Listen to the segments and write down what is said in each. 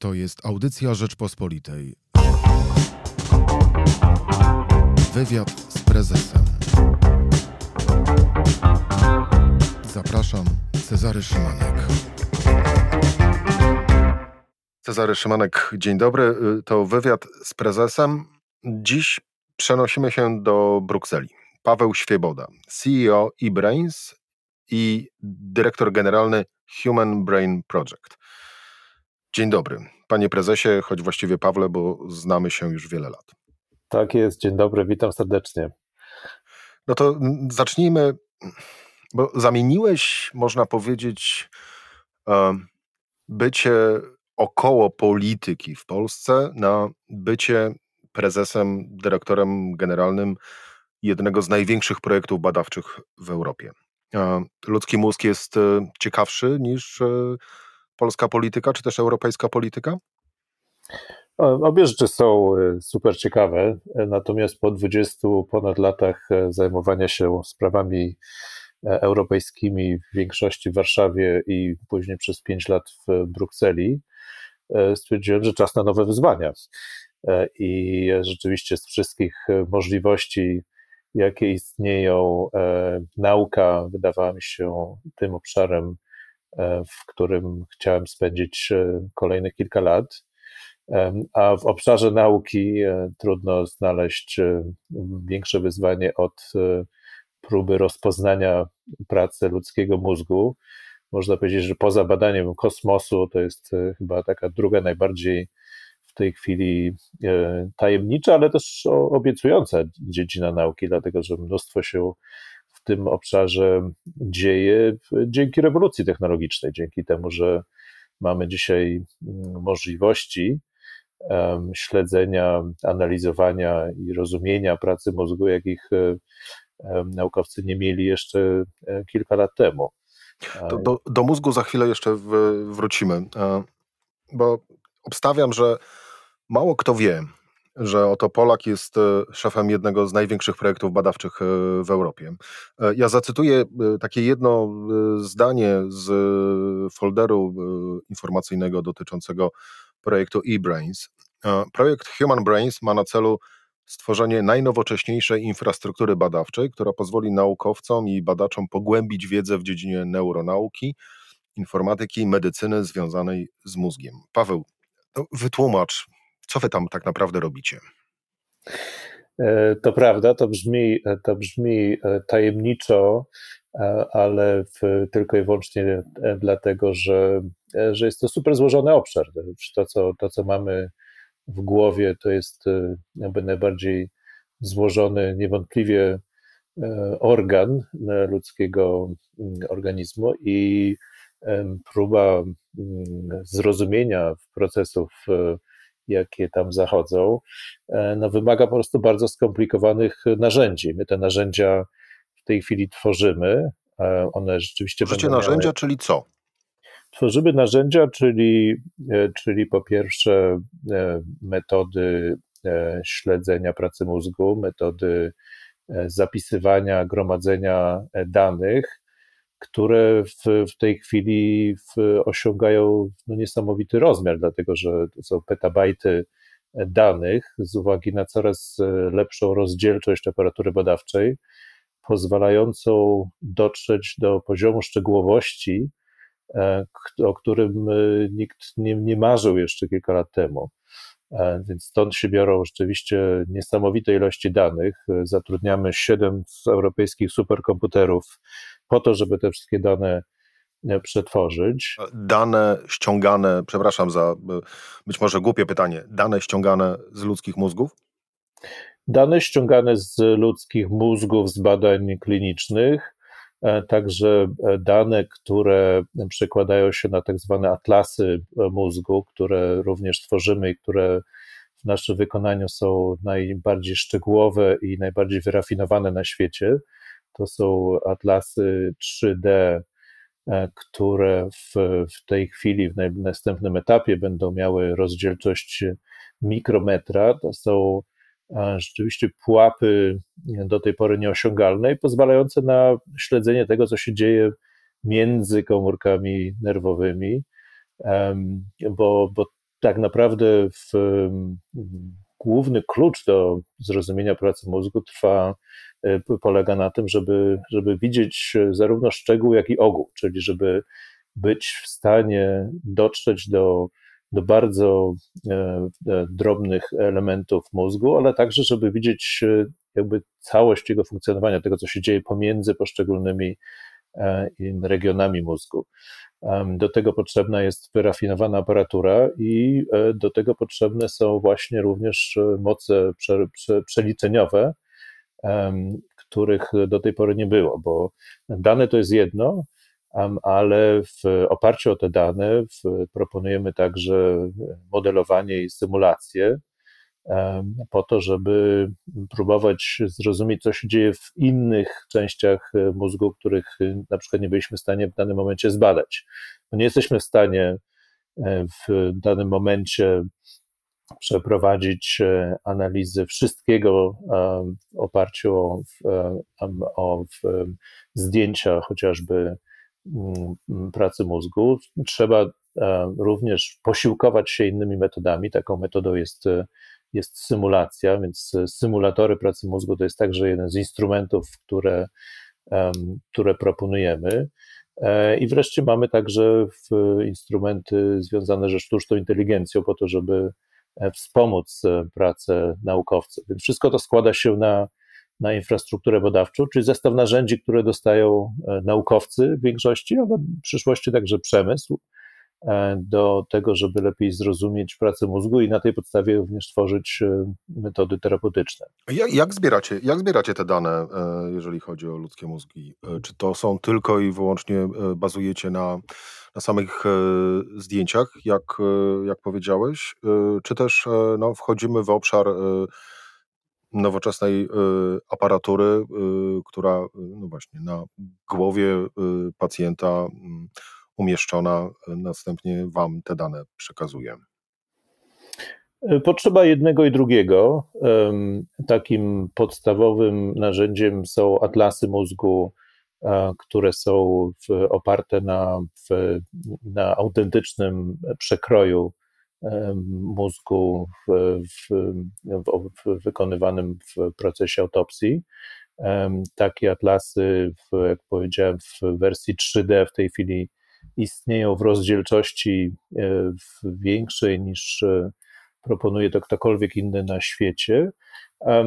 To jest audycja Rzeczpospolitej. Wywiad z prezesem. Zapraszam, Cezary Szymanek. Cezary Szymanek, dzień dobry. To wywiad z prezesem. Dziś przenosimy się do Brukseli. Paweł Świeboda, CEO eBrains i dyrektor generalny Human Brain Project. Dzień dobry, panie prezesie, choć właściwie Pawle, bo znamy się już wiele lat. Tak jest, dzień dobry, witam serdecznie. No to zacznijmy, bo zamieniłeś, można powiedzieć, bycie około polityki w Polsce na bycie prezesem, dyrektorem generalnym jednego z największych projektów badawczych w Europie. Ludzki mózg jest e, ciekawszy niż e, polska polityka, czy też europejska polityka? Obie rzeczy są e, super ciekawe, natomiast po 20 ponad latach zajmowania się sprawami europejskimi, w większości w Warszawie i później przez 5 lat w Brukseli, stwierdziłem, że czas na nowe wyzwania. I rzeczywiście z wszystkich możliwości, jakie istnieją, e, nauka wydawała mi się tym obszarem, e, w którym chciałem spędzić e, kolejne kilka lat. A w obszarze nauki trudno znaleźć większe wyzwanie od próby rozpoznania pracy ludzkiego mózgu. Można powiedzieć, że poza badaniem kosmosu to jest chyba taka druga najbardziej w tej chwili e, tajemnicza, ale też obiecująca dziedzina nauki, dlatego że mnóstwo się w tym obszarze dzieje dzięki rewolucji technologicznej, dzięki temu, że mamy dzisiaj mm, możliwości śledzenia, analizowania i rozumienia pracy mózgu, jakich e, naukowcy nie mieli jeszcze e, kilka lat temu. Do, do, do mózgu za chwilę jeszcze wrócimy, bo obstawiam, że mało kto wie, że oto Polak jest e, szefem jednego z największych projektów badawczych e, w Europie. E, ja zacytuję takie jedno zdanie z folderu informacyjnego dotyczącego projektu eBrains. Projekt Human Brains ma na celu stworzenie najnowocześniejszej infrastruktury badawczej, która pozwoli naukowcom i badaczom pogłębić wiedzę w dziedzinie neuronauki, informatyki i medycyny związanej z mózgiem. Paweł, no, wytłumacz, co wy tam tak naprawdę robicie? E, to prawda, to brzmi, to brzmi e, tajemniczo, e, ale w, tylko i wyłącznie dlatego, że, że jest to super złożony obszar. To co, to, co mamy w głowie, to jest jakby najbardziej złożony, niewątpliwie organ ludzkiego mm, organizmu i próba mm, zrozumienia procesów, e, jakie tam zachodzą, e, no wymaga po prostu bardzo skomplikowanych narzędzi. My te narzędzia w tej chwili tworzymy. One rzeczywiście Tworzycie narzędzia, miały... czyli co? Tworzymy narzędzia, czyli, e, czyli po pierwsze metody śledzenia pracy mózgu, metody zapisywania, gromadzenia danych, które w, w tej chwili w, osiągają no, niesamowity rozmiar, dlatego że to są petabajty danych z uwagi na coraz lepszą rozdzielczość aparatury badawczej, pozwalającą dotrzeć do poziomu szczegółowości, e, o którym e, nikt nie, nie marzył jeszcze kilka lat temu. E, więc stąd się biorą rzeczywiście niesamowite ilości danych. Zatrudniamy siedem z europejskich superkomputerów po to, żeby te wszystkie dane e, przetworzyć. Dane ściągane, przepraszam za być może głupie pytanie, dane ściągane z ludzkich mózgów? Dane ściągane z ludzkich mózgów, z badań klinicznych, e, także e, dane, które przekładają się na tak zwane atlasy mózgu, które również tworzymy i które w naszym wykonaniu są najbardziej szczegółowe i najbardziej wyrafinowane na świecie. To są atlasy 3D, e, które w, w tej chwili, w następnym etapie będą miały rozdzielczość mikrometra. To są e, rzeczywiście pułapy do tej pory nieosiągalne i pozwalające na śledzenie tego, co się dzieje między komórkami nerwowymi, bo, bo tak naprawdę w, główny klucz do zrozumienia pracy mózgu trwa, polega na tym, żeby, żeby widzieć zarówno szczegół, jak i ogół, czyli żeby być w stanie dotrzeć do, do bardzo e, e, drobnych elementów mózgu, ale także, żeby widzieć e, jakby całość jego funkcjonowania, tego, co się dzieje pomiędzy poszczególnymi regionami mózgu. Do tego potrzebna jest wyrafinowana aparatura i do tego potrzebne są właśnie również moce prze, prze, przeliczeniowe, których do tej pory nie było, bo dane to jest jedno, ale w oparciu o te dane proponujemy także modelowanie i symulacje po to, żeby próbować zrozumieć, co się dzieje w innych częściach mózgu, których na przykład nie byliśmy w stanie w danym momencie zbadać. nie jesteśmy w stanie e, w danym momencie przeprowadzić e, analizę wszystkiego w oparciu o, o zdjęcia chociażby pracy mózgu. Trzeba e, również posiłkować się innymi metodami. Taką metodą jest, e, jest symulacja, więc symulatory pracy mózgu to jest także jeden z instrumentów, które, które proponujemy. E, I wreszcie mamy także instrumenty związane ze sztuczną inteligencją, po to, żeby wspomóc pracę naukowców. Więc wszystko to składa się na na infrastrukturę badawczą, czyli zestaw narzędzi, które dostają e, naukowcy w większości, ale w przyszłości także przemysł, e, do tego, żeby lepiej zrozumieć pracę mózgu i na tej podstawie również tworzyć e, metody terapeutyczne. Jak, jak, zbieracie, jak zbieracie te dane, jeżeli chodzi o ludzkie mózgi? Czy to są tylko i wyłącznie bazujecie na, na samych zdjęciach, jak, jak powiedziałeś, czy też no, wchodzimy w obszar nowoczesnej y, aparatury, y, która y, no właśnie na głowie pacjenta mm, umieszczona, następnie Wam te dane przekazuje. Potrzeba jednego i drugiego. Takim podstawowym narzędziem są atlasy mózgu, które są oparte na, na autentycznym przekroju mózgu w, w, w, wykonywanym w procesie autopsji. Takie atlasy, jak powiedziałem, w wersji 3D w tej chwili istnieją w rozdzielczości e, większej niż e, proponuje to ktokolwiek inny na świecie.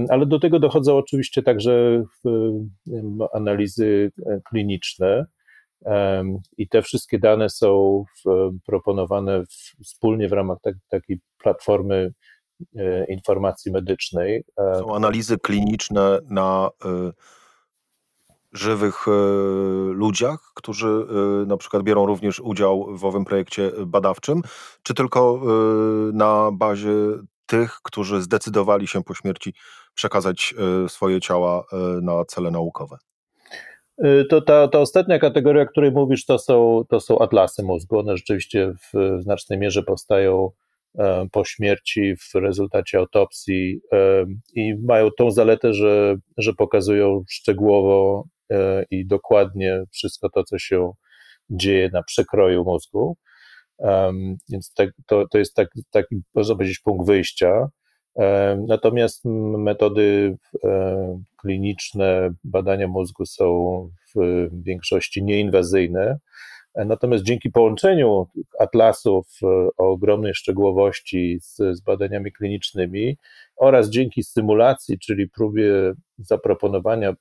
Ale do tego dochodzą oczywiście także analizy e, kliniczne. I te wszystkie dane są proponowane wspólnie w ramach tak, takiej platformy e, informacji medycznej. E, są analizy kliniczne na e, żywych ludziach, którzy na przykład biorą również udział w owym projekcie badawczym, czy tylko na bazie tych, którzy zdecydowali się po śmierci przekazać swoje ciała na cele naukowe? Y, to ta, ta ostatnia kategoria, o której mówisz, to są, to są atlasy mózgu. One rzeczywiście w znacznej mierze powstają e, po śmierci w rezultacie autopsji e, i mają tą zaletę, że, że pokazują szczegółowo e, i dokładnie wszystko to, co się dzieje na przekroju mózgu. Więc tak, to, to jest tak, taki, można powiedzieć, punkt wyjścia. Natomiast metody kliniczne badania mózgu są w większości nieinwazyjne. Natomiast dzięki połączeniu atlasów o ogromnej szczegółowości z, z, badaniami klinicznymi oraz dzięki symulacji, czyli próbie zaproponowania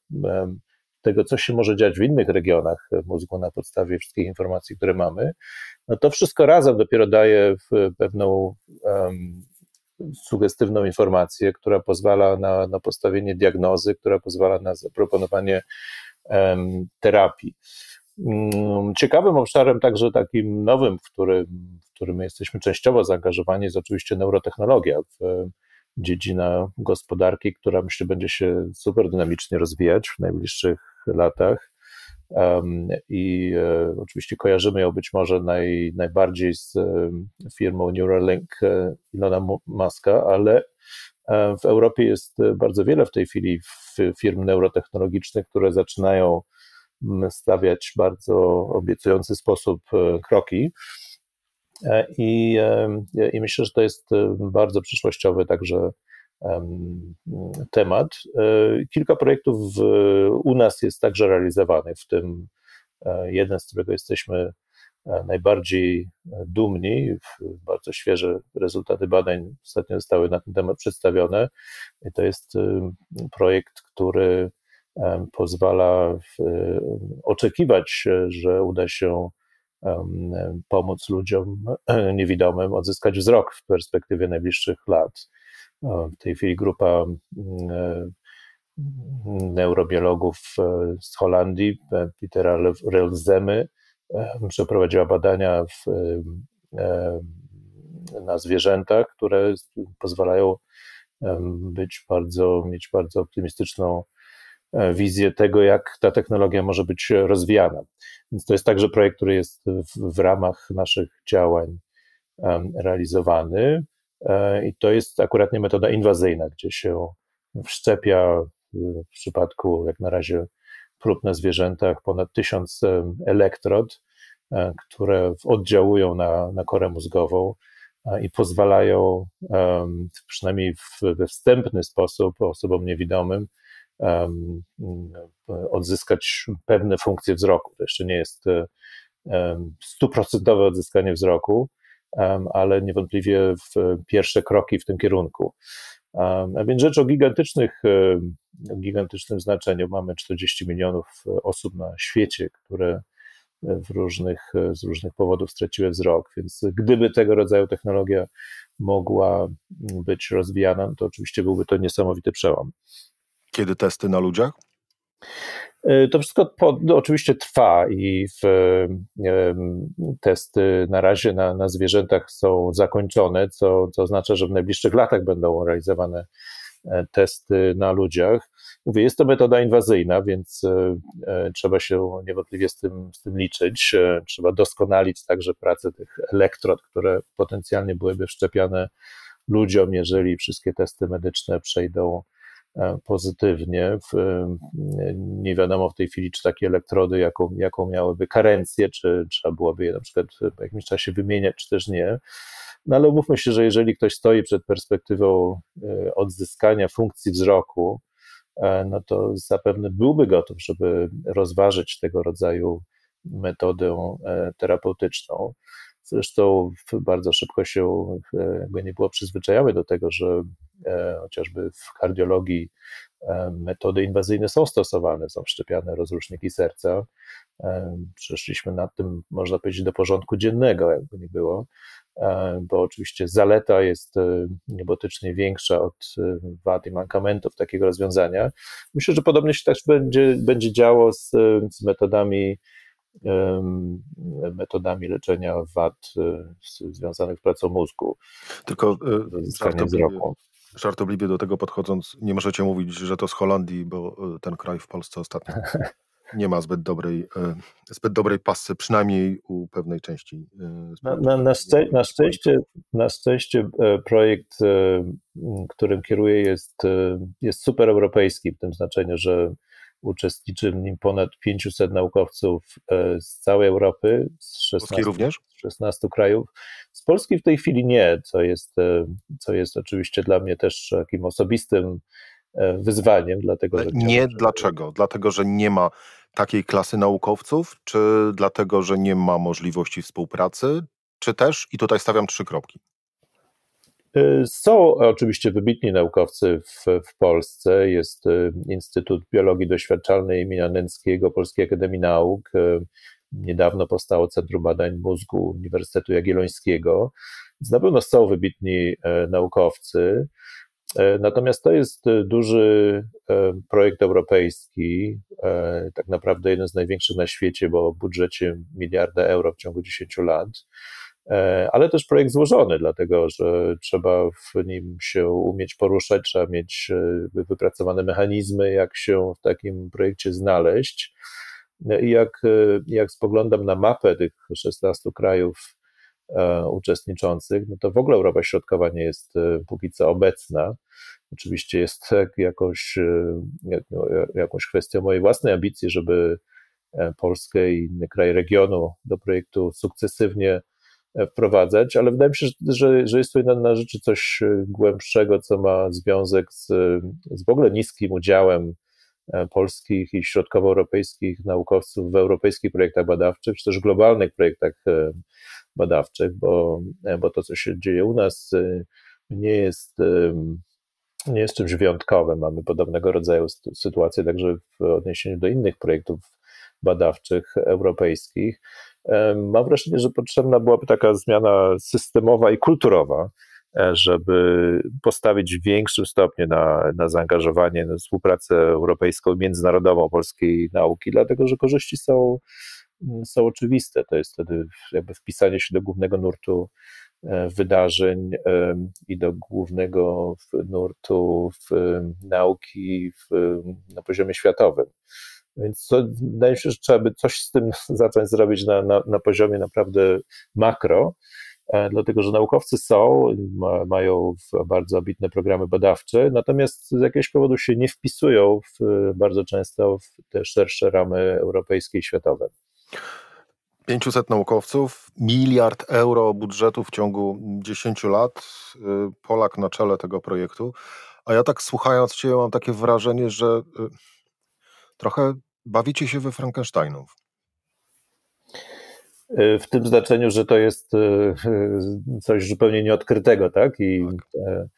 tego, co się może dziać w innych regionach mózgu na podstawie wszystkich informacji, które mamy, no to wszystko razem dopiero daje pewną um, sugestywną informację, która pozwala na, na postawienie diagnozy, która pozwala na zaproponowanie um, terapii. Um, ciekawym obszarem, także takim nowym, w którym, w którym jesteśmy częściowo zaangażowani, jest oczywiście neurotechnologia, w, dziedzina gospodarki, która myślę będzie się super dynamicznie rozwijać w najbliższych latach. I e, oczywiście kojarzymy ją być może naj, najbardziej z firmą Neuralink e, Ilona Muska, ale e, w Europie jest bardzo wiele w tej chwili firm neurotechnologicznych, które zaczynają stawiać bardzo obiecujący sposób kroki. I, I myślę, że to jest bardzo przyszłościowy także temat. Kilka projektów w, u nas jest także realizowanych, w tym jeden, z którego jesteśmy E, najbardziej e, dumni. Bardzo świeże rezultaty badań ostatnio zostały na ten temat przedstawione. I to jest e, projekt, który pozwala oczekiwać, że uda się pomóc ludziom niewidomym odzyskać wzrok w perspektywie najbliższych lat. W tej chwili grupa neurobiologów z Holandii, Petera Relzemy, przeprowadziła badania w, na zwierzętach, które pozwalają być bardzo, mieć bardzo optymistyczną e, wizję tego, jak ta technologia może być rozwijana. Więc to jest także projekt, który jest w, w ramach naszych działań realizowany e, i to jest akurat nie metoda inwazyjna, gdzie się wszczepia w przypadku jak na razie prób na zwierzętach ponad tysiąc elektrod, e, które oddziałują na, na korę mózgową i pozwalają przynajmniej we wstępny sposób osobom niewidomym odzyskać pewne funkcje wzroku. To jeszcze nie jest stuprocentowe odzyskanie wzroku, ale niewątpliwie pierwsze kroki w tym kierunku. A więc rzecz o gigantycznych, gigantycznym znaczeniu. Mamy 40 milionów osób na świecie, które w różnych, z różnych powodów straciły wzrok, więc gdyby tego rodzaju technologia mogła być rozwijana, no to oczywiście byłby to niesamowity przełom. Kiedy testy na ludziach? E, to wszystko po, no, oczywiście trwa i w, e, testy na razie na, na zwierzętach są zakończone, co, co oznacza, że w najbliższych latach będą realizowane e, testy na ludziach. Mówię, jest to metoda inwazyjna, więc trzeba się niewątpliwie z tym, z tym liczyć. Trzeba doskonalić także pracę tych elektrod, które potencjalnie byłyby wszczepiane ludziom, jeżeli wszystkie testy medyczne przejdą pozytywnie. Nie wiadomo w tej chwili, czy takie elektrody, jaką, jaką miałyby karencję, czy trzeba byłoby je na przykład w jakimś czasie wymieniać, czy też nie. No ale umówmy się, że jeżeli ktoś stoi przed perspektywą e, odzyskania funkcji wzroku, e, no to zapewne byłby gotów, żeby rozważyć tego rodzaju metodę terapeutyczną. Zresztą bardzo szybko się jakby nie było przyzwyczajały do tego, że e, chociażby w kardiologii e, metody inwazyjne są stosowane, są szczepiane rozruszniki serca. E, przeszliśmy nad tym, można powiedzieć, do porządku dziennego, jakby nie było, bo oczywiście zaleta jest niebotycznie większa od wad i mankamentów takiego rozwiązania. Myślę, że podobnie się też będzie, będzie działo z, z metodami metodami leczenia wad e, związanych z pracą mózgu. Tylko e, żartobliwie, żartobliwie do tego podchodząc, nie możecie mówić, że to z Holandii, bo e, ten kraj w Polsce ostatnio nie ma zbyt dobrej, zbyt dobrej pasy, przynajmniej u pewnej części. Na, na, na, szczę na, szczęście, na szczęście projekt, którym kieruję, jest, jest super europejski, w tym znaczeniu, że Uczestniczy w nim ponad 500 naukowców e, z całej Europy, z 16, również? 16 krajów. Z Polski w tej chwili nie, co jest, e, co jest oczywiście dla mnie też takim osobistym e, wyzwaniem, dlatego że... Nie, dlaczego? Dlatego, że nie ma takiej klasy naukowców, czy dlatego, że nie ma możliwości współpracy, czy też, i tutaj stawiam trzy kropki, są oczywiście wybitni naukowcy w, w, Polsce. Jest y, Instytut Biologii Doświadczalnej imienia Nęckiego Polskiej Akademii Nauk. Y, niedawno powstało Centrum Badań Mózgu Uniwersytetu Jagiellońskiego. Na pewno są wybitni naukowcy. Natomiast to jest duży projekt europejski, tak naprawdę jeden z największych na świecie, bo o budżecie miliarda euro w ciągu 10 lat. E, ale też projekt złożony, dlatego że trzeba w nim się umieć poruszać, trzeba mieć e, wypracowane mechanizmy, jak się w takim projekcie znaleźć. I jak, e, jak spoglądam na mapę tych 16 krajów uczestniczących, no to w ogóle Europa Środkowa nie jest póki co obecna. Oczywiście jest tak jakąś, no, jakąś kwestią mojej własnej ambicji, żeby Polskę i inne kraje regionu do projektu sukcesywnie wprowadzać, ale wydaje mi się, że, że jest tu na, na rzeczy coś głębszego, co ma związek z, z w ogóle niskim udziałem polskich i środkowoeuropejskich naukowców w europejskich projektach badawczych, czy też globalnych projektach badawczych, bo, bo to, co się dzieje u nas, nie jest nie jest czymś wyjątkowym. Mamy podobnego rodzaju sytuacje także w odniesieniu do innych projektów badawczych europejskich. Mam wrażenie, że potrzebna byłaby taka zmiana systemowa i kulturowa, e, żeby postawić w większym stopniu na, na zaangażowanie, na współpracę europejską, międzynarodową polskiej nauki, dlatego że korzyści są, są oczywiste. To jest wtedy jakby wpisanie się do głównego nurtu E, wydarzeń i do głównego nurtu w nauki w, na poziomie światowym. Więc to, wydaje mi się, że trzeba by coś z tym zacząć zrobić na, na, na poziomie naprawdę makro, e, dlatego że naukowcy są, ma, mają bardzo ambitne programy badawcze, natomiast z jakiegoś powodu się nie wpisują w, bardzo często w te szersze ramy europejskie i światowe. 500 naukowców, miliard euro budżetu w ciągu 10 lat, y, Polak na czele tego projektu. A ja tak słuchając Cię mam takie wrażenie, że y, trochę bawicie się we Frankensteinów. Y, w tym znaczeniu, że to jest coś zupełnie nieodkrytego, tak? I tak. E,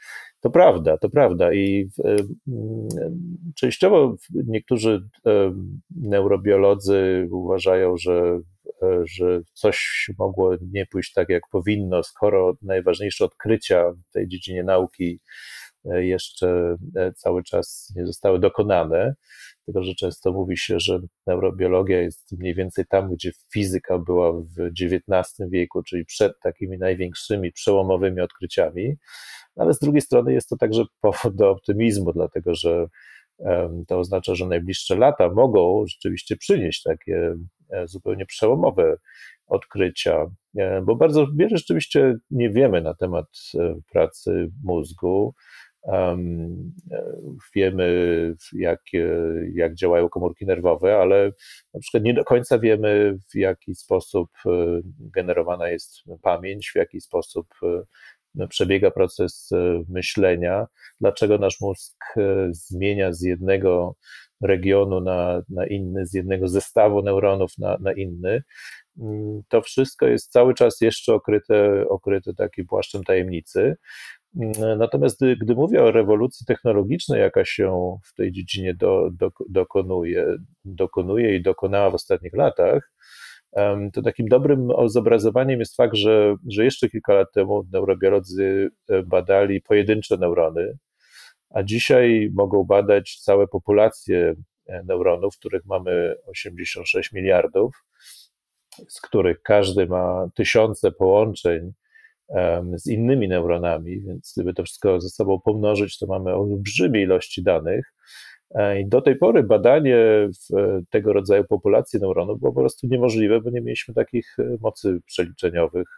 to prawda, to prawda. I częściowo niektórzy neurobiolodzy uważają, że E, że coś mogło nie pójść tak, jak powinno, skoro najważniejsze odkrycia w tej dziedzinie nauki e, jeszcze e, cały czas nie zostały dokonane. Tylko, że często mówi się, że neurobiologia jest mniej więcej tam, gdzie fizyka była w XIX wieku, czyli przed takimi największymi, przełomowymi odkryciami. Ale z drugiej strony jest to także powód do optymizmu, dlatego że to oznacza, że najbliższe lata mogą rzeczywiście przynieść takie E, zupełnie przełomowe odkrycia, e, bo bardzo wiele rzeczywiście nie wiemy na temat e, pracy mózgu. Wiemy, jak, jak działają komórki nerwowe, ale na przykład nie do końca wiemy, w jaki sposób generowana jest pamięć, w jaki sposób przebiega proces myślenia, dlaczego nasz mózg zmienia z jednego regionu na, na inny, z jednego zestawu neuronów na, na inny. Mm, to wszystko jest cały czas jeszcze okryte, okryte takim płaszczem tajemnicy. Natomiast gdy, gdy mówię o rewolucji technologicznej, jaka się w tej dziedzinie do, do, dokonuje, dokonuje i dokonała w ostatnich latach, to takim dobrym zobrazowaniem jest fakt, że, że jeszcze kilka lat temu neurobiolodzy e, badali pojedyncze neurony, a dzisiaj mogą badać całe populacje e, neuronów, których mamy 86 miliardów, z których każdy ma tysiące połączeń z innymi neuronami, więc gdyby to wszystko ze sobą pomnożyć, to mamy olbrzymie ilości danych. E, I do tej pory badanie tego rodzaju populacji neuronów było po prostu niemożliwe, bo nie mieliśmy takich e, mocy przeliczeniowych,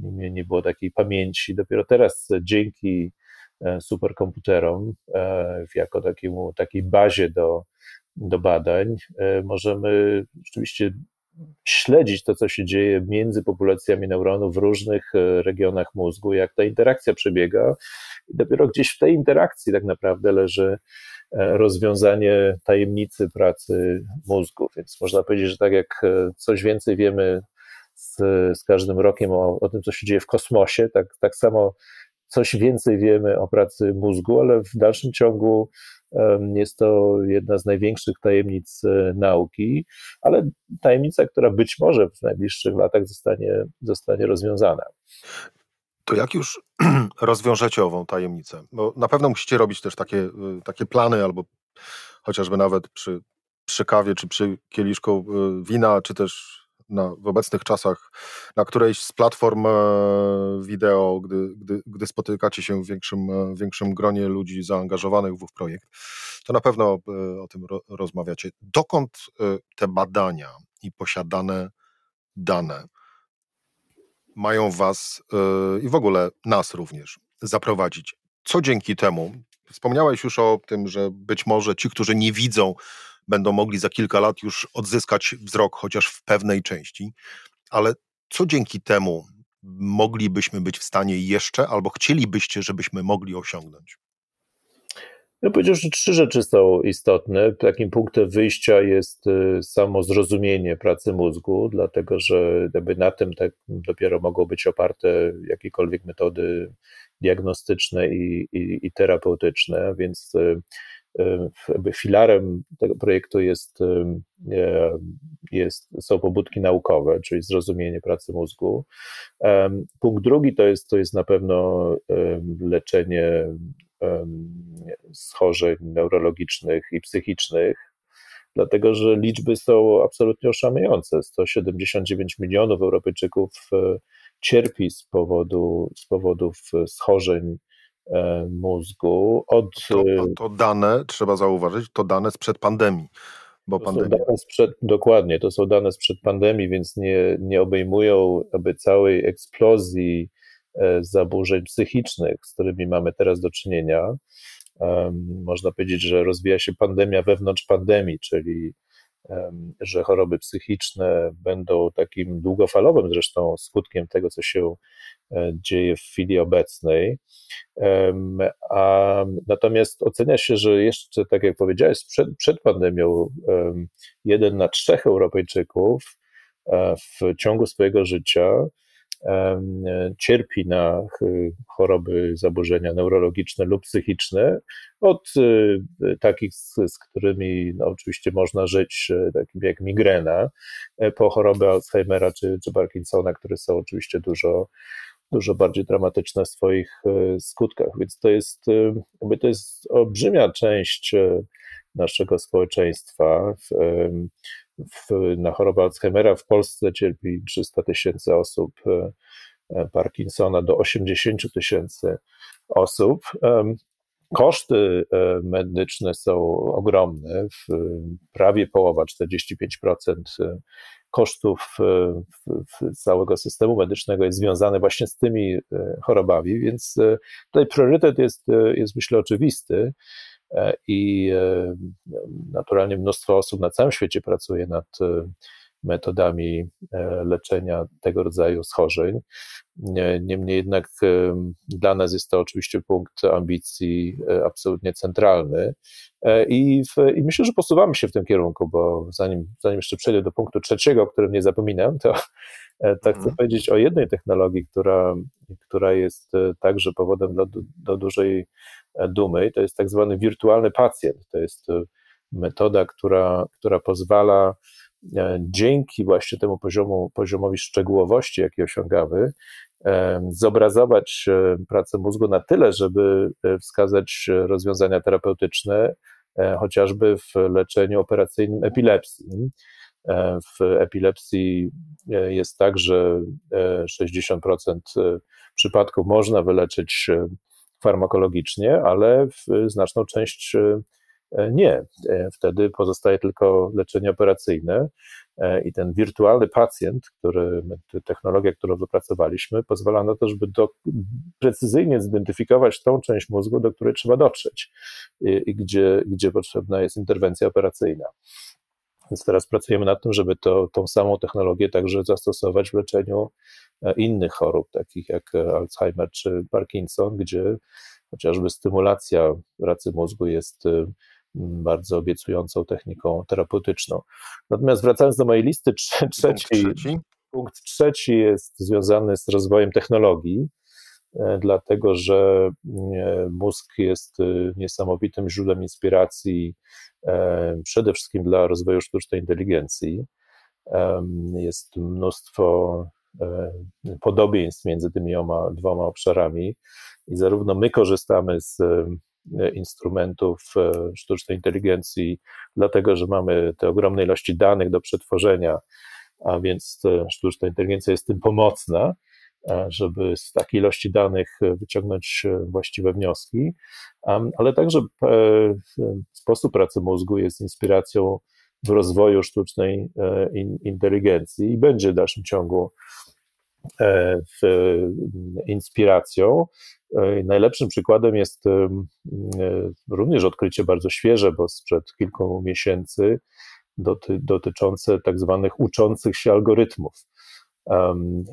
nie, nie było takiej pamięci. Dopiero teraz dzięki E, superkomputerom e, jako takiemu, takiej bazie do, do badań, e, możemy rzeczywiście śledzić to, co się dzieje między populacjami neuronów w różnych regionach mózgu, jak ta interakcja przebiega. I dopiero gdzieś w tej interakcji tak naprawdę leży rozwiązanie tajemnicy pracy mózgu. Więc można powiedzieć, że tak jak coś więcej wiemy z, z każdym rokiem o, o tym, co się dzieje w kosmosie, tak, tak samo coś więcej wiemy o pracy mózgu, ale w dalszym ciągu jest to jedna z największych tajemnic e, nauki, ale tajemnica, która być może w najbliższych latach zostanie, zostanie rozwiązana. To jak już rozwiążecie ową tajemnicę? Bo na pewno musicie robić też takie, y, takie plany, albo chociażby nawet przy, przy kawie, czy przy kieliszku y, wina, czy też na, w obecnych czasach na którejś z platform e, wideo, gdy, gdy, gdy spotykacie się w większym, e, większym gronie ludzi zaangażowanych w projekt, to na pewno e, o tym rozmawiacie. Dokąd te badania i posiadane dane mają Was i w ogóle nas również zaprowadzić? Co dzięki temu? Wspomniałeś już o tym, że być może ci, którzy nie widzą będą mogli za kilka lat już odzyskać wzrok, chociaż w pewnej części. Ale co dzięki temu moglibyśmy być w stanie jeszcze, albo chcielibyście, żebyśmy mogli osiągnąć? Ja powiedział, że trzy rzeczy są istotne. Takim punktem wyjścia jest y, samo zrozumienie pracy mózgu, dlatego że na tym tak dopiero mogą być oparte jakiekolwiek metody diagnostyczne i, i, i terapeutyczne, więc y, filarem tego projektu jest, jest, są pobudki naukowe, czyli zrozumienie pracy mózgu. Punkt drugi to jest, to jest na pewno leczenie schorzeń neurologicznych i psychicznych, dlatego że liczby są absolutnie oszałamiające. 179 milionów Europejczyków e, cierpi z, powodu, z powodów schorzeń e, mózgu. Od, to, to dane, trzeba zauważyć, to dane sprzed pandemii. Bo pandemia... sprzed, dokładnie, to są dane sprzed pandemii, więc nie, nie obejmują aby całej eksplozji E, zaburzeń psychicznych, z którymi mamy teraz do czynienia. Można powiedzieć, że rozwija się pandemia wewnątrz pandemii, czyli że choroby psychiczne będą takim długofalowym zresztą skutkiem tego, co się e, dzieje w chwili obecnej. A natomiast ocenia się, że jeszcze, tak jak powiedziałeś, przed, przed pandemią jeden na trzech Europejczyków e, w ciągu swojego życia cierpi na choroby, zaburzenia neurologiczne lub psychiczne, od y, takich, z, którymi no, oczywiście można żyć, e, takim jak migrena, e, po choroby Alzheimera czy, czy Parkinsona, które są oczywiście dużo, dużo bardziej dramatyczne w swoich e, skutkach. Więc to jest, to jest olbrzymia część naszego społeczeństwa. W, na chorobę Alzheimera w Polsce cierpi 300 tysięcy osób, e, e, Parkinsona do 80 tysięcy osób. Koszty e, medyczne są ogromne. Prawie połowa, 45% kosztów całego systemu medycznego jest związane właśnie z tymi chorobami, więc tutaj priorytet jest, jest myślę oczywisty. E, i e, naturalnie mnóstwo osób na całym świecie pracuje nad e, metodami leczenia tego rodzaju schorzeń. Niemniej jednak dla nas jest to oczywiście punkt ambicji absolutnie centralny i, w, i myślę, że posuwamy się w tym kierunku, bo zanim, zanim jeszcze przejdę do punktu trzeciego, o którym nie zapominam, to, to chcę mhm. powiedzieć o jednej technologii, która, która jest także powodem do, do dużej dumy i to jest tak zwany wirtualny pacjent. To jest e, metoda, która, która pozwala e, dzięki właśnie temu poziomu, poziomowi szczegółowości, jaki osiągamy, e, zobrazować pracę mózgu na tyle, żeby wskazać rozwiązania terapeutyczne, chociażby w leczeniu operacyjnym epilepsji. W epilepsji jest tak, że 60% przypadków można wyleczyć farmakologicznie, ale w znaczną część e, nie. E, wtedy pozostaje tylko leczenie operacyjne e, i ten wirtualny pacjent, który, technologia, którą wypracowaliśmy, pozwala na to, żeby do, precyzyjnie zidentyfikować tą część mózgu, do której trzeba dotrzeć i, i gdzie, gdzie potrzebna jest interwencja operacyjna. Więc teraz pracujemy nad tym, żeby to, tą samą technologię także zastosować w leczeniu e, innych chorób, takich jak e, Alzheimer czy Parkinson, gdzie chociażby stymulacja pracy mózgu jest e, bardzo obiecującą techniką terapeutyczną. Natomiast wracając do mojej listy, trzeci, punkt trzeci, punkt trzeci jest związany z rozwojem technologii, dlatego że mózg jest niesamowitym źródłem inspiracji E, przede wszystkim dla rozwoju sztucznej inteligencji. Jest mnóstwo e, podobieństw między tymi dwoma obszarami i zarówno my korzystamy z e, instrumentów sztucznej inteligencji, dlatego że mamy te ogromne ilości danych do przetworzenia, a więc sztuczna inteligencja jest tym pomocna, żeby z takiej ilości danych wyciągnąć właściwe wnioski, ale także sposób pracy mózgu jest inspiracją w rozwoju sztucznej e, inteligencji i będzie w dalszym ciągu e, inspiracją. E, najlepszym przykładem jest również odkrycie bardzo świeże, bo sprzed kilku miesięcy, doty, dotyczące tak zwanych uczących się algorytmów.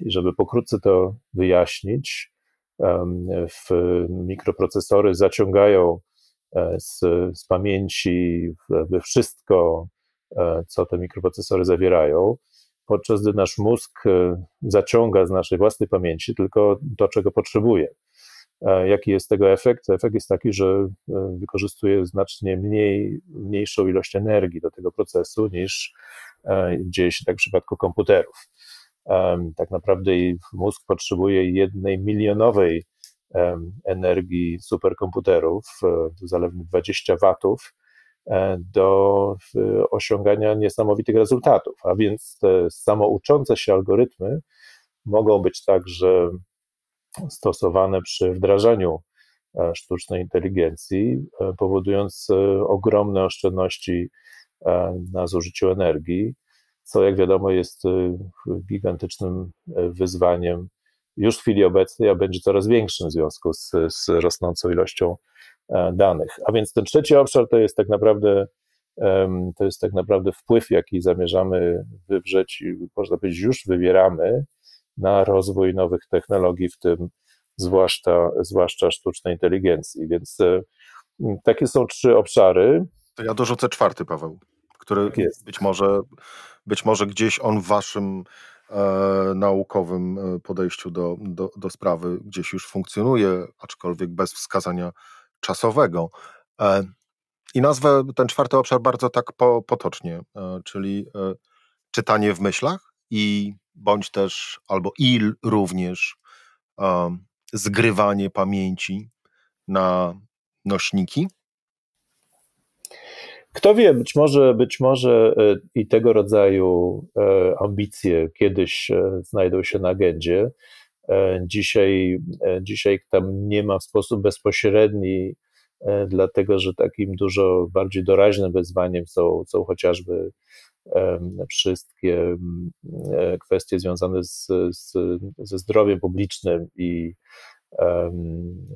I żeby pokrótce to wyjaśnić, w mikroprocesory zaciągają e, z, z pamięci wszystko, e, co te mikroprocesory zawierają, podczas gdy nasz mózg e, zaciąga z naszej własnej pamięci tylko to, czego potrzebuje. Jaki jest tego efekt? Efekt jest taki, że wykorzystuje znacznie mniej, mniejszą ilość energii do tego procesu niż dzieje się tak w przypadku komputerów. Tak naprawdę mózg potrzebuje jednej milionowej energii superkomputerów, e, zaledwie 20 watów, e, do osiągania niesamowitych rezultatów. A więc te samouczące się algorytmy mogą być także stosowane przy wdrażaniu e, sztucznej inteligencji, powodując ogromne oszczędności na zużyciu energii co jak wiadomo jest y, gigantycznym y, wyzwaniem już w chwili obecnej, a będzie coraz większym w związku z, z rosnącą ilością e, danych. A więc ten trzeci obszar to jest tak naprawdę to jest tak naprawdę wpływ, jaki zamierzamy wywrzeć można powiedzieć już wywieramy na rozwój nowych technologii, w tym zwłaszcza, zwłaszcza sztucznej inteligencji. Więc e, takie są trzy obszary. To ja dorzucę czwarty, Paweł, który tak być może być może gdzieś on w waszym e, naukowym e, podejściu do, do, do sprawy gdzieś już funkcjonuje, aczkolwiek bez wskazania czasowego. E, I nazwę ten czwarty obszar bardzo tak po, potocznie, e, czyli e, czytanie w myślach i bądź też, albo i również e, zgrywanie pamięci na nośniki kto wie, być może, być może e, i tego rodzaju e, ambicje kiedyś e, znajdą się na agendzie. Dzisiaj, dzisiaj tam nie ma w sposób bezpośredni, dlatego że takim dużo bardziej doraźnym wyzwaniem są, są chociażby wszystkie kwestie związane z, z, ze zdrowiem publicznym i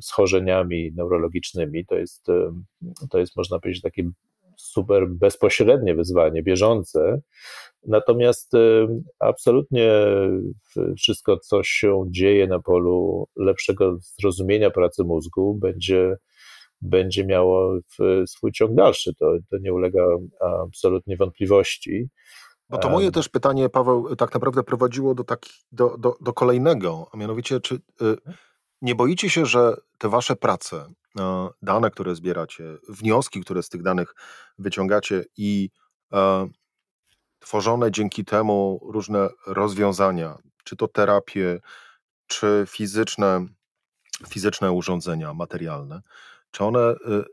schorzeniami neurologicznymi. To jest, to jest można powiedzieć, takie super bezpośrednie wyzwanie, bieżące. Natomiast y, absolutnie wszystko, co się dzieje na polu lepszego zrozumienia pracy mózgu, będzie, będzie miało swój ciąg dalszy. To, to nie ulega absolutnie wątpliwości. Bo to moje też pytanie, Paweł, tak naprawdę prowadziło do, taki, do, do, do kolejnego, a mianowicie, czy y, nie boicie się, że te wasze prace dane, które zbieracie, wnioski, które z tych danych wyciągacie i e, tworzone dzięki temu różne rozwiązania, czy to terapie, czy fizyczne, fizyczne urządzenia materialne, czy one y,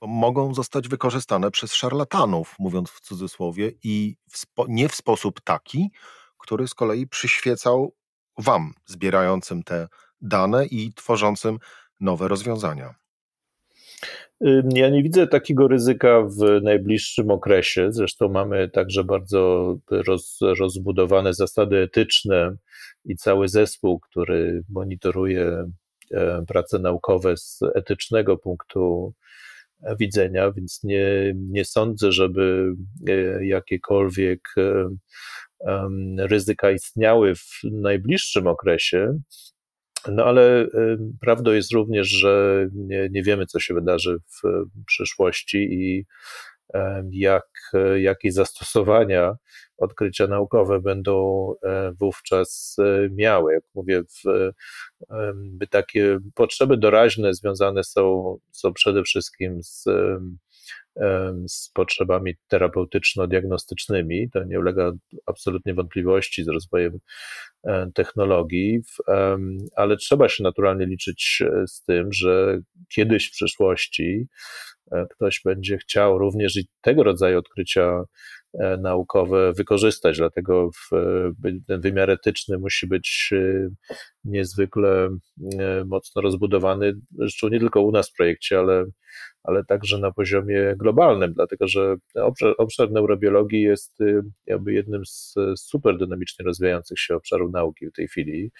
mogą zostać wykorzystane przez szarlatanów, mówiąc w cudzysłowie, i w spo, nie w sposób taki, który z kolei przyświecał Wam, zbierającym te dane i tworzącym nowe rozwiązania. Ja nie widzę takiego ryzyka w najbliższym okresie. Zresztą mamy także bardzo roz, rozbudowane zasady etyczne i cały zespół, który monitoruje e, prace naukowe z etycznego punktu widzenia, więc nie, nie sądzę, żeby e, jakiekolwiek e, ryzyka istniały w najbliższym okresie. No ale prawdą jest również, że nie, nie wiemy, co się wydarzy w przyszłości i jak, jakie zastosowania odkrycia naukowe będą wówczas e, miały. Jak mówię, w, takie potrzeby doraźne związane są, są przede wszystkim z z potrzebami terapeutyczno-diagnostycznymi. To nie ulega absolutnie wątpliwości z rozwojem e, technologii, ale trzeba się naturalnie liczyć e, z tym, że kiedyś w przyszłości e, ktoś będzie chciał również i tego rodzaju odkrycia naukowe wykorzystać. Dlatego ten wymiar etyczny musi być niezwykle mocno rozbudowany, zresztą nie tylko u nas w projekcie, ale ale także na poziomie globalnym, dlatego że obszar, obszar neurobiologii jest y, jakby jednym z super dynamicznie rozwijających się obszarów nauki w tej chwili.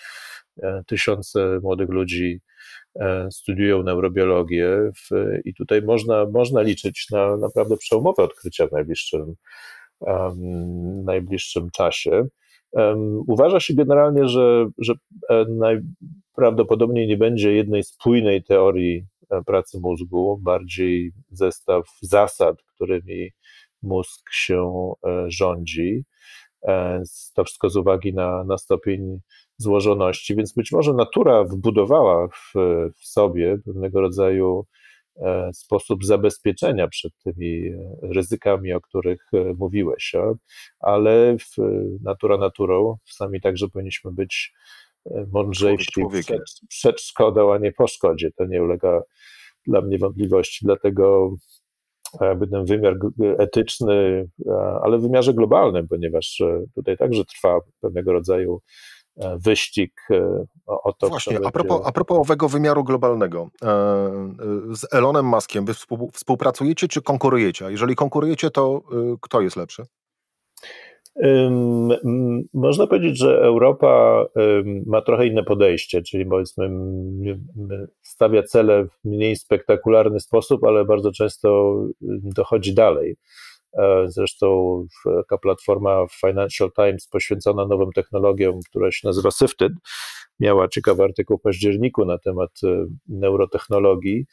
E, tysiące młodych ludzi e, studiują neurobiologię w, i tutaj można, można liczyć na naprawdę przełomowe odkrycia w najbliższym, um, najbliższym czasie. Uważa się generalnie, że, że najprawdopodobniej nie będzie jednej spójnej teorii pracy mózgu, bardziej zestaw zasad, którymi mózg się rządzi. To wszystko z uwagi na, na stopień złożoności, więc być może natura wbudowała w, w sobie pewnego rodzaju e, sposób zabezpieczenia przed tymi e, ryzykami, o których e, mówiłeś, ale natura naturą, sami także powinniśmy być mądrzejsi przed, przed szkodą, a nie po szkodzie. To nie ulega dla mnie wątpliwości, dlatego ten wymiar etyczny, ale w wymiarze globalnym, ponieważ tutaj także trwa pewnego rodzaju E, wyścig e, o, to, Właśnie, a propos, a propos owego wymiaru globalnego. E, z Elonem Muskiem wy współpracujecie czy konkurujecie? A jeżeli konkurujecie, to kto jest lepszy? Można powiedzieć, że Europa ma trochę inne podejście, czyli powiedzmy stawia cele w mniej spektakularny sposób, ale bardzo często dochodzi dalej. E, zresztą taka platforma Financial Times poświęcona nowym technologiom, która się nazywa Sifted, miała ciekawy artykuł w październiku na temat e, neurotechnologii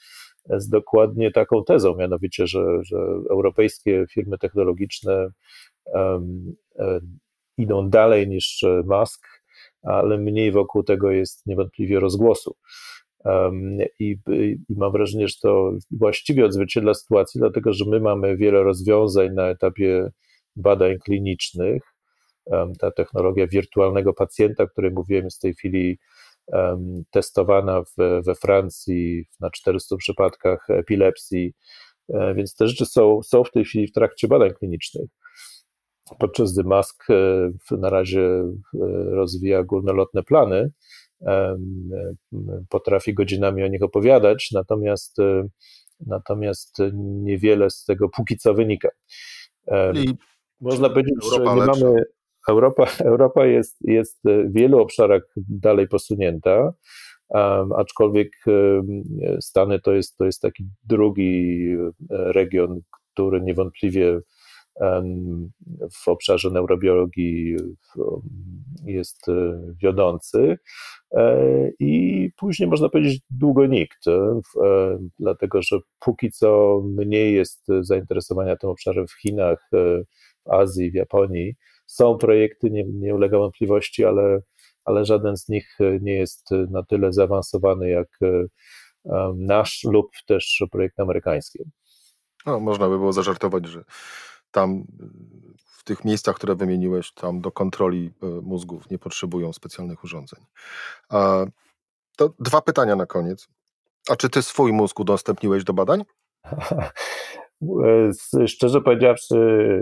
z dokładnie taką tezą, mianowicie, że, że europejskie firmy technologiczne idą dalej niż Musk, ale mniej wokół tego jest niewątpliwie rozgłosu. I, I, mam wrażenie, że to właściwie odzwierciedla sytuację, dlatego że my mamy wiele rozwiązań na etapie badań klinicznych. Ta technologia wirtualnego pacjenta, o której mówiłem, jest w tej chwili testowana w, we Francji na 400 przypadkach epilepsji, e, więc te rzeczy są, są w tej chwili w trakcie badań klinicznych. Podczas gdy Musk e, na razie e, rozwija górnolotne plany, potrafi godzinami o nich opowiadać, natomiast, e, natomiast niewiele z tego póki co wynika. I można powiedzieć, Europa że nie mamy. Europa, Europa jest, jest w wielu obszarach dalej posunięta, aczkolwiek Stany to jest, to jest taki drugi e, region, który niewątpliwie w obszarze neurobiologii jest e, wiodący e, i później można powiedzieć długo nikt, e, dlatego że póki co mniej jest zainteresowania tym obszarem w Chinach, w Azji, w Japonii. Są projekty, nie, nie ulega wątpliwości, ale, ale żaden z nich nie jest na tyle zaawansowany jak nasz lub też projekt amerykański. No, można by było zażartować, że tam w tych miejscach, które wymieniłeś, tam do kontroli e, mózgów nie potrzebują specjalnych urządzeń. To dwa pytania na koniec. A czy ty swój mózg udostępniłeś do badań? Szczerze powiedziawszy,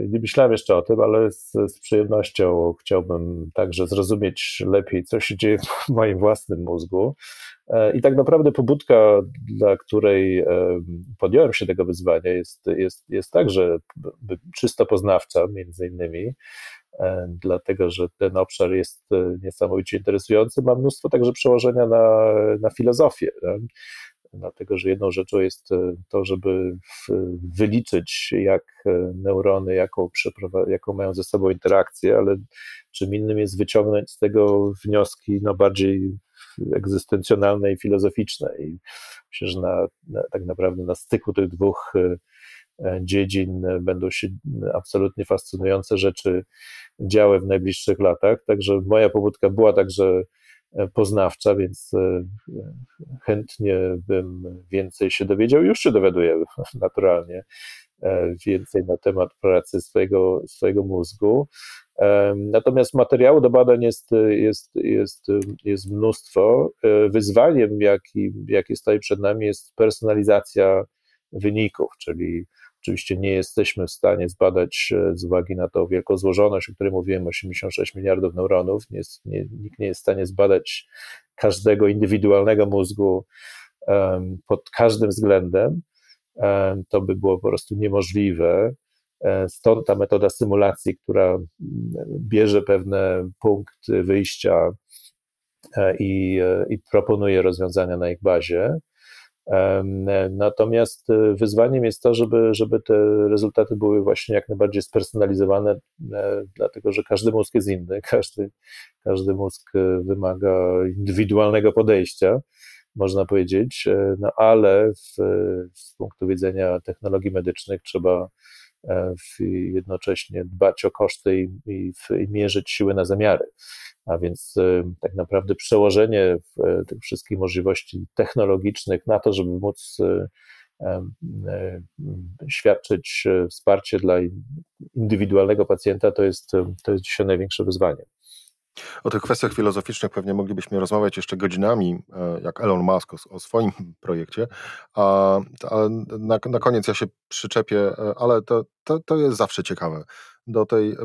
nie myślałem jeszcze o tym, ale z, z, przyjemnością chciałbym także zrozumieć lepiej, co się dzieje w moim własnym mózgu. E, I tak naprawdę pobudka, dla której podjąłem się tego wyzwania, jest, jest, jest także czysto poznawcza, między innymi, e, dlatego że ten obszar jest e, niesamowicie interesujący. Ma mnóstwo także przełożenia na, na filozofię dlatego że jedną rzeczą jest e, to, żeby wyliczyć, jak e, neurony, jaką, jaką mają ze sobą interakcję, ale czym innym jest wyciągnąć z tego wnioski no, bardziej egzystencjonalne i filozoficzne. I myślę, że na, na, tak naprawdę na styku tych dwóch e, dziedzin będą się absolutnie fascynujące rzeczy działy w najbliższych latach. Także moja pobudka była także E, poznawcza, więc e, chętnie bym więcej się dowiedział. Już się dowiaduję naturalnie e, więcej na temat pracy swojego, swojego mózgu. Natomiast materiału do badań jest, jest, jest, jest mnóstwo. Wyzwaniem, jaki, jakie stoi przed nami, jest personalizacja wyników, czyli Oczywiście nie jesteśmy w stanie zbadać e, z uwagi na tą wielką złożoność, o której mówiłem, 86 miliardów neuronów. Nie nie, nikt nie jest w stanie zbadać każdego indywidualnego mózgu um, pod każdym względem. Um, to by było po prostu niemożliwe. E, stąd ta metoda symulacji, która bierze pewne punkty wyjścia e, i, i proponuje rozwiązania na ich bazie. Natomiast e, wyzwaniem jest to, żeby, żeby te rezultaty były właśnie jak najbardziej spersonalizowane, e, dlatego że każdy mózg jest inny, każdy, każdy mózg e, wymaga indywidualnego podejścia, można powiedzieć, no ale w, z punktu widzenia technologii medycznych trzeba jednocześnie dbać o koszty i, i, i mierzyć siły na zamiary. A więc tak naprawdę przełożenie e, tych wszystkich możliwości technologicznych na to, żeby móc e, e, świadczyć wsparcie dla indywidualnego pacjenta, to jest, to jest dzisiaj największe wyzwanie. O tych kwestiach filozoficznych pewnie moglibyśmy rozmawiać jeszcze godzinami, jak Elon Musk o, o swoim projekcie, a, a na, na, koniec ja się przyczepię, ale to, to, to jest zawsze ciekawe do tej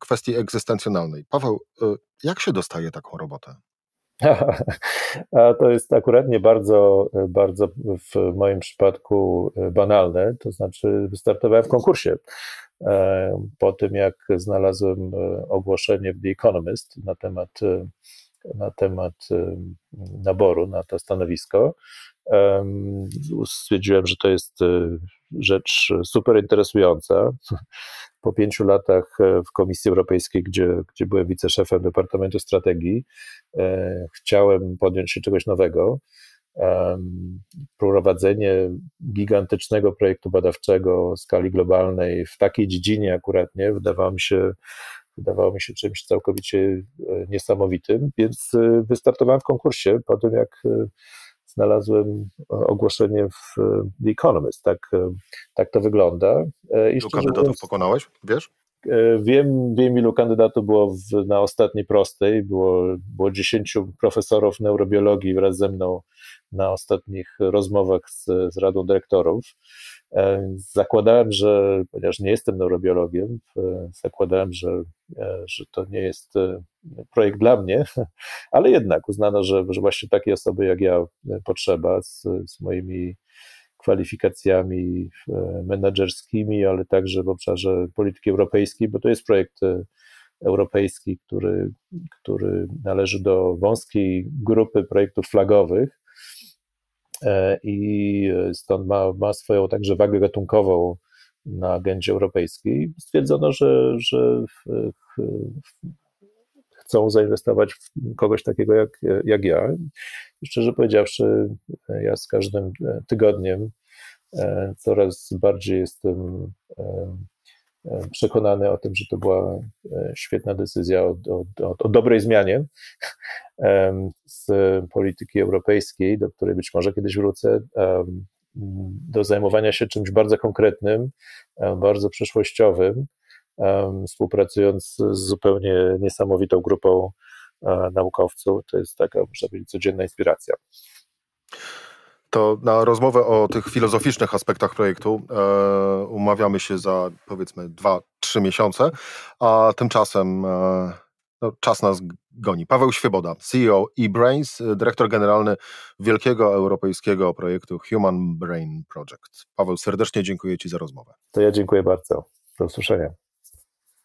kwestii egzystencjonalnej. Paweł, y, jak się dostaje taką robotę? A to jest akurat nie bardzo, bardzo w moim przypadku banalne, to znaczy wystartowałem w konkursie. E, po tym, jak znalazłem e, ogłoszenie w The Economist na temat, e, na temat naboru na to stanowisko, stwierdziłem, że to jest rzecz super interesująca. Po pięciu latach w Komisji Europejskiej, gdzie, gdzie byłem wiceszefem Departamentu Strategii, chciałem podjąć się czegoś nowego. Prowadzenie gigantycznego projektu badawczego w skali globalnej w takiej dziedzinie akurat nie, wydawało mi się, wydawało mi się czymś całkowicie e, niesamowitym, więc wystartowałem w konkursie po tym, jak znalazłem ogłoszenie w The Economist. Tak, tak to wygląda. E, ilu kandydatów mówiąc, pokonałeś, wiesz? E, wiem, wiem, ilu kandydatów było w, na ostatniej prostej. Było, było 10 profesorów neurobiologii wraz ze mną na ostatnich rozmowach z, z Radą Dyrektorów. E, zakładałem, że, ponieważ nie jestem neurobiologiem, zakładałem, że, że to nie jest projekt dla mnie, ale jednak uznano, że, że właśnie takiej osoby jak ja potrzeba z, z moimi kwalifikacjami menedżerskimi, ale także w obszarze polityki europejskiej, bo to jest projekt e, europejski, który, który należy do wąskiej grupy projektów flagowych e, i stąd ma, ma swoją także wagę gatunkową na agendzie europejskiej. Stwierdzono, że, że w, w, chcą zainwestować w kogoś takiego jak, jak ja. Szczerze powiedziawszy, ja z każdym tygodniem e, coraz bardziej jestem e, e, przekonany o tym, że to była świetna decyzja o, o, o dobrej zmianie z polityki europejskiej, do której być może kiedyś wrócę, do zajmowania się czymś bardzo konkretnym, bardzo przyszłościowym, współpracując z zupełnie niesamowitą grupą e, naukowców. To jest taka, można powiedzieć, codzienna inspiracja. To na rozmowę o tych filozoficznych aspektach projektu e, umawiamy się za powiedzmy 2-3 miesiące, a tymczasem e, no, czas nas goni. Paweł Świeboda, CEO eBrains, dyrektor generalny wielkiego europejskiego projektu Human Brain Project. Paweł, serdecznie dziękuję Ci za rozmowę. To ja dziękuję bardzo. Do usłyszenia.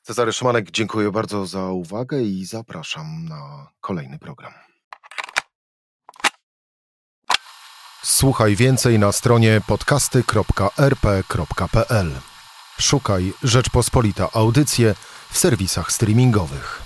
Cezary Szymanek, dziękuję bardzo za uwagę i zapraszam na kolejny program. Słuchaj więcej na stronie podcasty.rp.pl. Szukaj Rzeczpospolita Audycje w serwisach streamingowych.